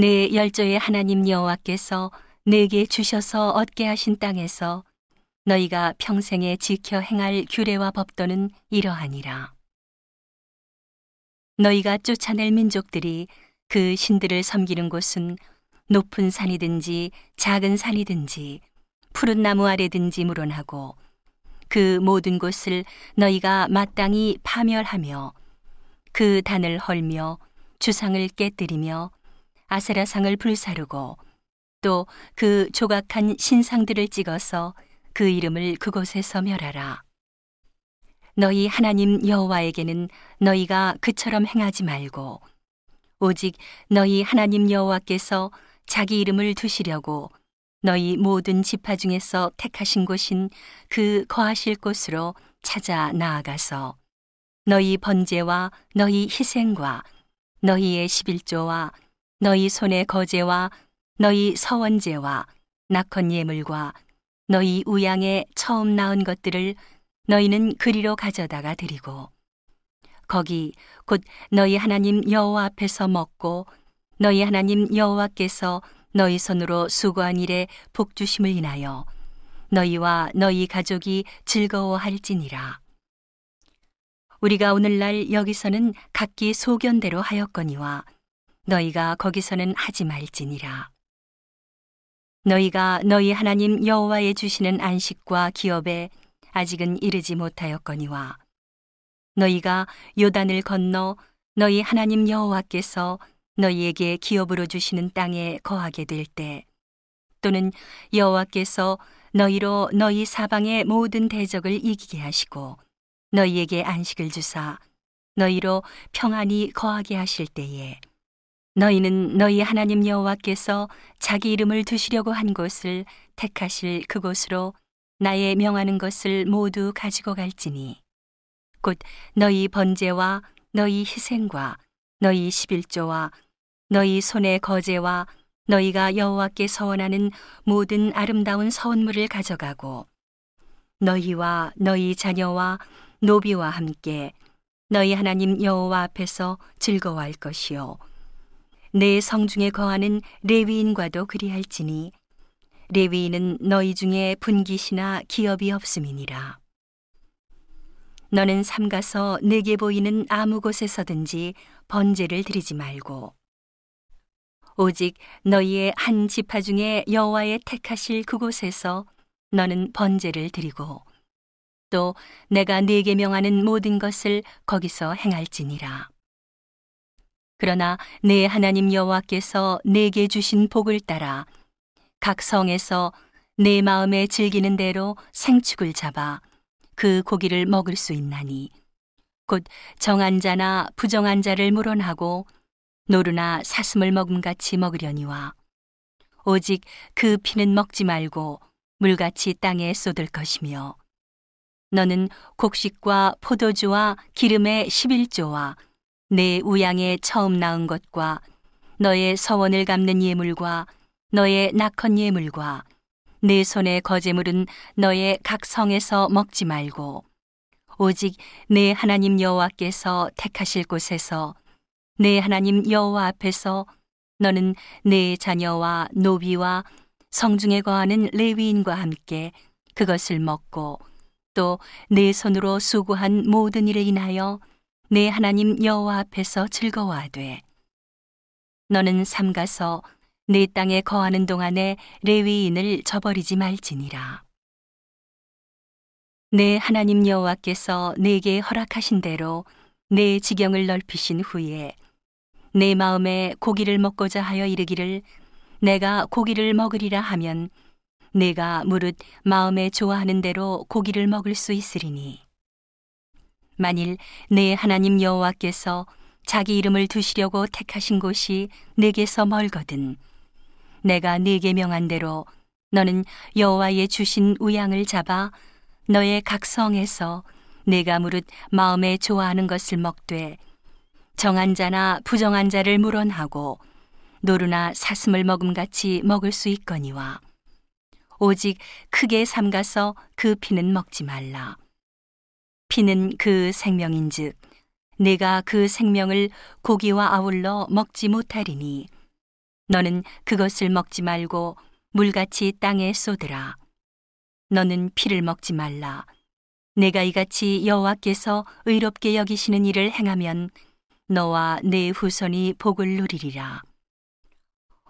내 열조의 하나님 여호와께서 내게 주셔서 얻게 하신 땅에서 너희가 평생에 지켜 행할 규례와 법도는 이러하니라. 너희가 쫓아낼 민족들이 그 신들을 섬기는 곳은 높은 산이든지 작은 산이든지 푸른 나무 아래든지 물론하고 그 모든 곳을 너희가 마땅히 파멸하며 그 단을 헐며 주상을 깨뜨리며 아세라상을 불사르고 또 그 조각한 신상들을 찍어서 그 이름을 그곳에서 멸하라. 너희 하나님 여호와에게는 너희가 그처럼 행하지 말고 오직 너희 하나님 여호와께서 자기 이름을 두시려고 너희 모든 지파 중에서 택하신 곳인 그 거하실 곳으로 찾아 나아가서 너희 번제와 너희 희생과 너희의 십일조와 너희 손의 거제와 너희 서원제와 낙헌 예물과 너희 우양에 처음 낳은 것들을 너희는 그리로 가져다가 드리고 거기 곧 너희 하나님 여호와 앞에서 먹고 너희 하나님 여호와께서 너희 손으로 수고한 일에 복 주심을 인하여 너희와 너희 가족이 즐거워할지니라. 우리가 오늘날 여기서는 각기 소견대로 하였거니와 너희가 거기서는 하지 말지니라. 너희가 너희 하나님 여호와의 주시는 안식과 기업에 아직은 이르지 못하였거니와 너희가 요단을 건너 너희 하나님 여호와께서 너희에게 기업으로 주시는 땅에 거하게 될 때 또는 여호와께서 너희로 너희 사방의 모든 대적을 이기게 하시고 너희에게 안식을 주사 너희로 평안히 거하게 하실 때에 너희는 너희 하나님 여호와께서 자기 이름을 두시려고 한 곳을 택하실 그곳으로 나의 명하는 것을 모두 가지고 갈지니. 곧 너희 번제와 너희 희생과 너희 십일조와 너희 손의 거제와 너희가 여호와께 서원하는 모든 아름다운 서원물을 가져가고 너희와 너희 자녀와 노비와 함께 너희 하나님 여호와 앞에서 즐거워할 것이요 내 성중에 거하는 레위인과도 그리할지니 레위인은 너희 중에 분깃이나 기업이 없음이니라 너는 삼가서 내게 보이는 아무 곳에서든지 번제를 드리지 말고 오직 너희의 한 지파 중에 여호와의 택하실 그곳에서 너는 번제를 드리고 또 내가 네게 명하는 모든 것을 거기서 행할지니라. 그러나 내 하나님 여호와께서 내게 주신 복을 따라 각 성에서 내 마음에 즐기는 대로 생축을 잡아 그 고기를 먹을 수 있나니 곧 정한 자나 부정한 자를 물어하고 노루나 사슴을 먹음같이 먹으려니와 오직 그 피는 먹지 말고 물같이 땅에 쏟을 것이며 너는 곡식과 포도주와 기름의 십일조와 내 우양에 처음 낳은 것과 너의 서원을 갚는 예물과 너의 낙헌 예물과 내 손의 거제물은 너의 각 성에서 먹지 말고 오직 내 하나님 여호와께서 택하실 곳에서 내 하나님 여호와 앞에서 너는 내 자녀와 노비와 성중에 거하는 레위인과 함께 그것을 먹고 또 내 손으로 수고한 모든 일을 인하여 내 하나님 여호와 앞에서 즐거워하되. 너는 삼가서 내 땅에 거하는 동안에 레위인을 저버리지 말지니라. 내 하나님 여호와께서 내게 허락하신 대로 내 지경을 넓히신 후에 내 마음에 고기를 먹고자 하여 이르기를 내가 고기를 먹으리라 하면 내가 무릇 마음에 좋아하는 대로 고기를 먹을 수 있으리니 만일 내 하나님 여호와께서 자기 이름을 두시려고 택하신 곳이 내게서 멀거든 내가 네게 명한 대로 너는 여호와의 주신 우양을 잡아 너의 각성에서 내가 무릇 마음에 좋아하는 것을 먹되 정한 자나 부정한 자를 물어하고 노루나 사슴을 먹음같이 먹을 수 있거니와 오직 크게 삼가서 그 피는 먹지 말라. 피는 그 생명인즉 내가 그 생명을 고기와 아울러 먹지 못하리니 너는 그것을 먹지 말고 물같이 땅에 쏟으라. 너는 피를 먹지 말라. 내가 이같이 여호와께서 의롭게 여기시는 일을 행하면 너와 내 후손이 복을 누리리라.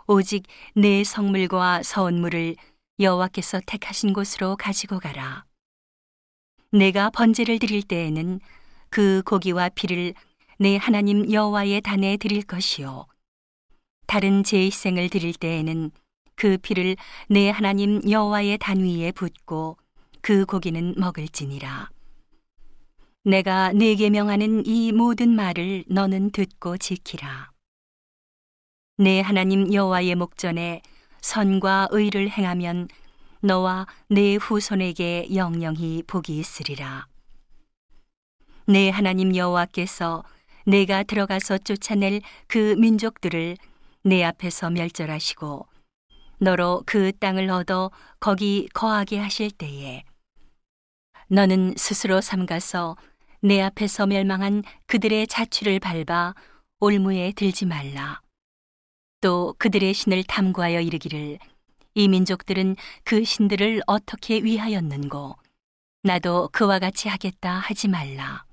오직 내 성물과 서원물을 여호와께서 택하신 곳으로 가지고 가라. 내가 번제를 드릴 때에는 그 고기와 피를 내 하나님 여호와의 단에 드릴 것이요. 다른 제일생을 드릴 때에는 그 피를 내 하나님 여호와의 단 위에 붓고 그 고기는 먹을지니라. 내가 내게 명하는 이 모든 말을 너는 듣고 지키라. 내 하나님 여호와의 목전에 선과 의를 행하면 너와 내 후손에게 영영히 복이 있으리라 내 하나님 여호와께서 내가 들어가서 쫓아낼 그 민족들을 내 앞에서 멸절하시고 너로 그 땅을 얻어 거기 거하게 하실 때에 너는 스스로 삼가서 내 앞에서 멸망한 그들의 자취를 밟아 올무에 들지 말라. 또 그들의 신을 탐구하여 이르기를 이 민족들은 그 신들을 어떻게 위하였는고 나도 그와 같이 하겠다 하지 말라.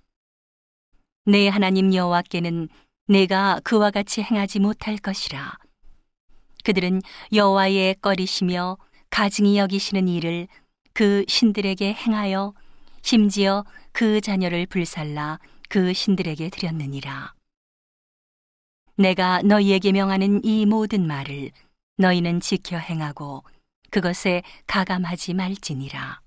내 하나님 여호와께는 내가 그와 같이 행하지 못할 것이라. 그들은 여호와의 꺼리시며 가증히 여기시는 일을 그 신들에게 행하여 심지어 그 자녀를 불살라 그 신들에게 드렸느니라. 내가 너희에게 명하는 이 모든 말을 너희는 지켜 행하고 그것에 가감하지 말지니라.